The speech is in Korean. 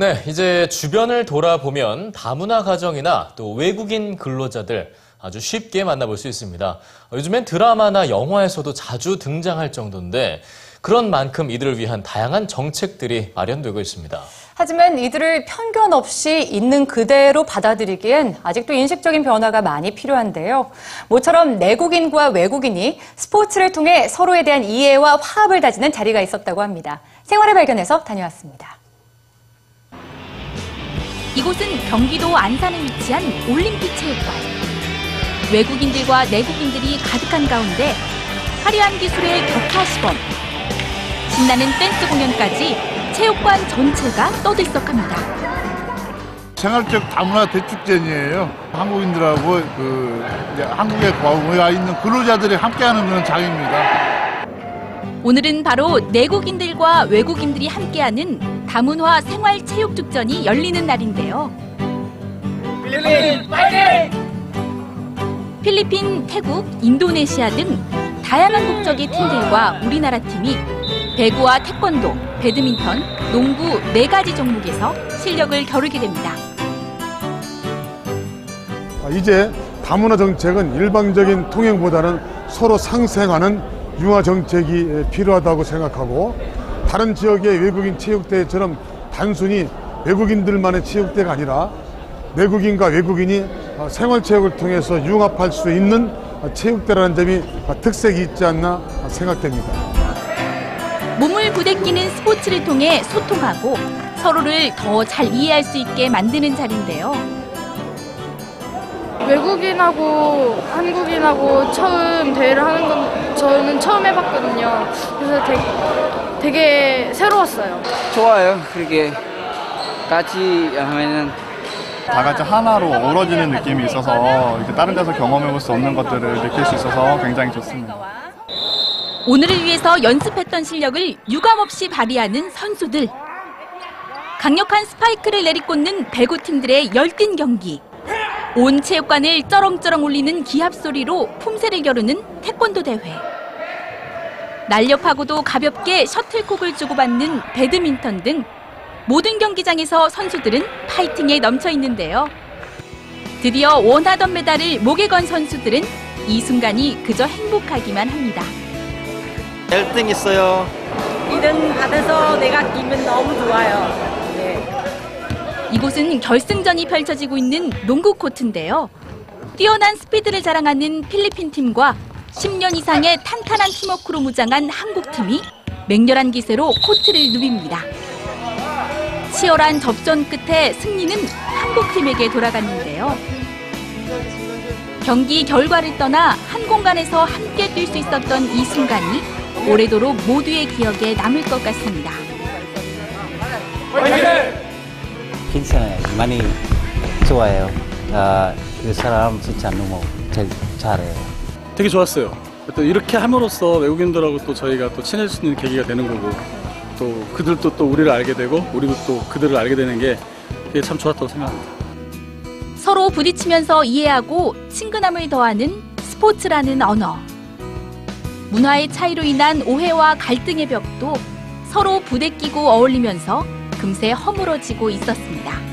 네, 이제 주변을 돌아보면 다문화 가정이나 또 외국인 근로자들 아주 쉽게 만나볼 수 있습니다. 요즘엔 드라마나 영화에서도 자주 등장할 정도인데 그런 만큼 이들을 위한 다양한 정책들이 마련되고 있습니다. 하지만 이들을 편견 없이 있는 그대로 받아들이기엔 아직도 인식적인 변화가 많이 필요한데요. 모처럼 내국인과 외국인이 스포츠를 통해 서로에 대한 이해와 화합을 다지는 자리가 있었다고 합니다. 생활의 발견에서 다녀왔습니다. 이곳은 경기도 안산에 위치한 올림픽 체육관. 외국인들과 내국인들이 가득한 가운데 화려한 기술의 격파 시범, 신나는 댄스 공연까지 체육관 전체가 떠들썩합니다. 생활적 다문화 대축제이에요. 한국인들하고 그 한국에 와 있는 근로자들이 함께하는 그런 장입니다. 오늘은 바로 내국인들과 외국인들이 함께하는 다문화 생활 체육 축전이 열리는 날인데요. 필리핀, 태국, 인도네시아 등 다양한 국적의 팀들과 우리나라 팀이 배구와 태권도, 배드민턴, 농구 네 가지 종목에서 실력을 겨루게 됩니다. 아, 이제 다문화 정책은 일방적인 통행보다는 서로 상생하는 융화 정책이 필요하다고 생각하고 다른 지역의 외국인 체육대회처럼 단순히 외국인들만의 체육대회가 아니라 내국인과 외국인이 어, 생활체육을 통해서 융합할 수 있는 체육대라는 점이 특색이 있지 않나 생각됩니다. 몸을 부대끼는 스포츠를 통해 소통하고 서로를 더 잘 이해할 수 있게 만드는 자리인데요. 외국인하고 한국인하고 처음 대회를 하는 건 처음 해봤거든요. 그래서 되게, 되게 새로웠어요. 좋아요. 그렇게 같이 하면은 다 같이 하나로 어우러지는 느낌이 있어서 이제 다른 데서 경험해볼 수 없는 것들을 느낄 수 있어서 굉장히 좋습니다. 오늘을 위해서 연습했던 실력을 유감없이 발휘하는 선수들. 강력한 스파이크를 내리꽂는 배구팀들의 열띤 경기. 온 체육관을 쩌렁쩌렁 울리는 기합 소리로 품새를 겨루는 태권도 대회. 날렵하고도 가볍게 셔틀콕을 주고받는 배드민턴 등 모든 경기장에서 선수들은 파이팅에 넘쳐 있는데요. 드디어 원하던 메달을 목에 건 선수들은 이 순간이 그저 행복하기만 합니다. 1등 있어요. 2등 받아서 내가 끼면 너무 좋아요. 이곳은 결승전이 펼쳐지고 있는 농구 코트인데요. 뛰어난 스피드를 자랑하는 필리핀 팀과 10년 이상의 탄탄한 팀워크로 무장한 한국 팀이 맹렬한 기세로 코트를 누빕니다. 치열한 접전 끝에 승리는 한국 팀에게 돌아갔는데요. 경기 결과를 떠나 한 공간에서 함께 뛸 수 있었던 이 순간이 오래도록 모두의 기억에 남을 것 같습니다. 괜찮아요. 많이 좋아요. 아, 그 사람 진짜 너무 잘, 잘해요. 되게 좋았어요. 또 이렇게 함으로써 외국인들하고 또 저희가 또 친해질 수 있는 계기가 되는 거고 또 그들도 또 우리를 알게 되고 우리도 또 그들을 알게 되는 게 그게 참 좋았다고 생각합니다. 서로 부딪히면서 이해하고 친근함을 더하는 스포츠라는 언어. 문화의 차이로 인한 오해와 갈등의 벽도 서로 부대끼고 어울리면서 금세 허물어지고 있었습니다.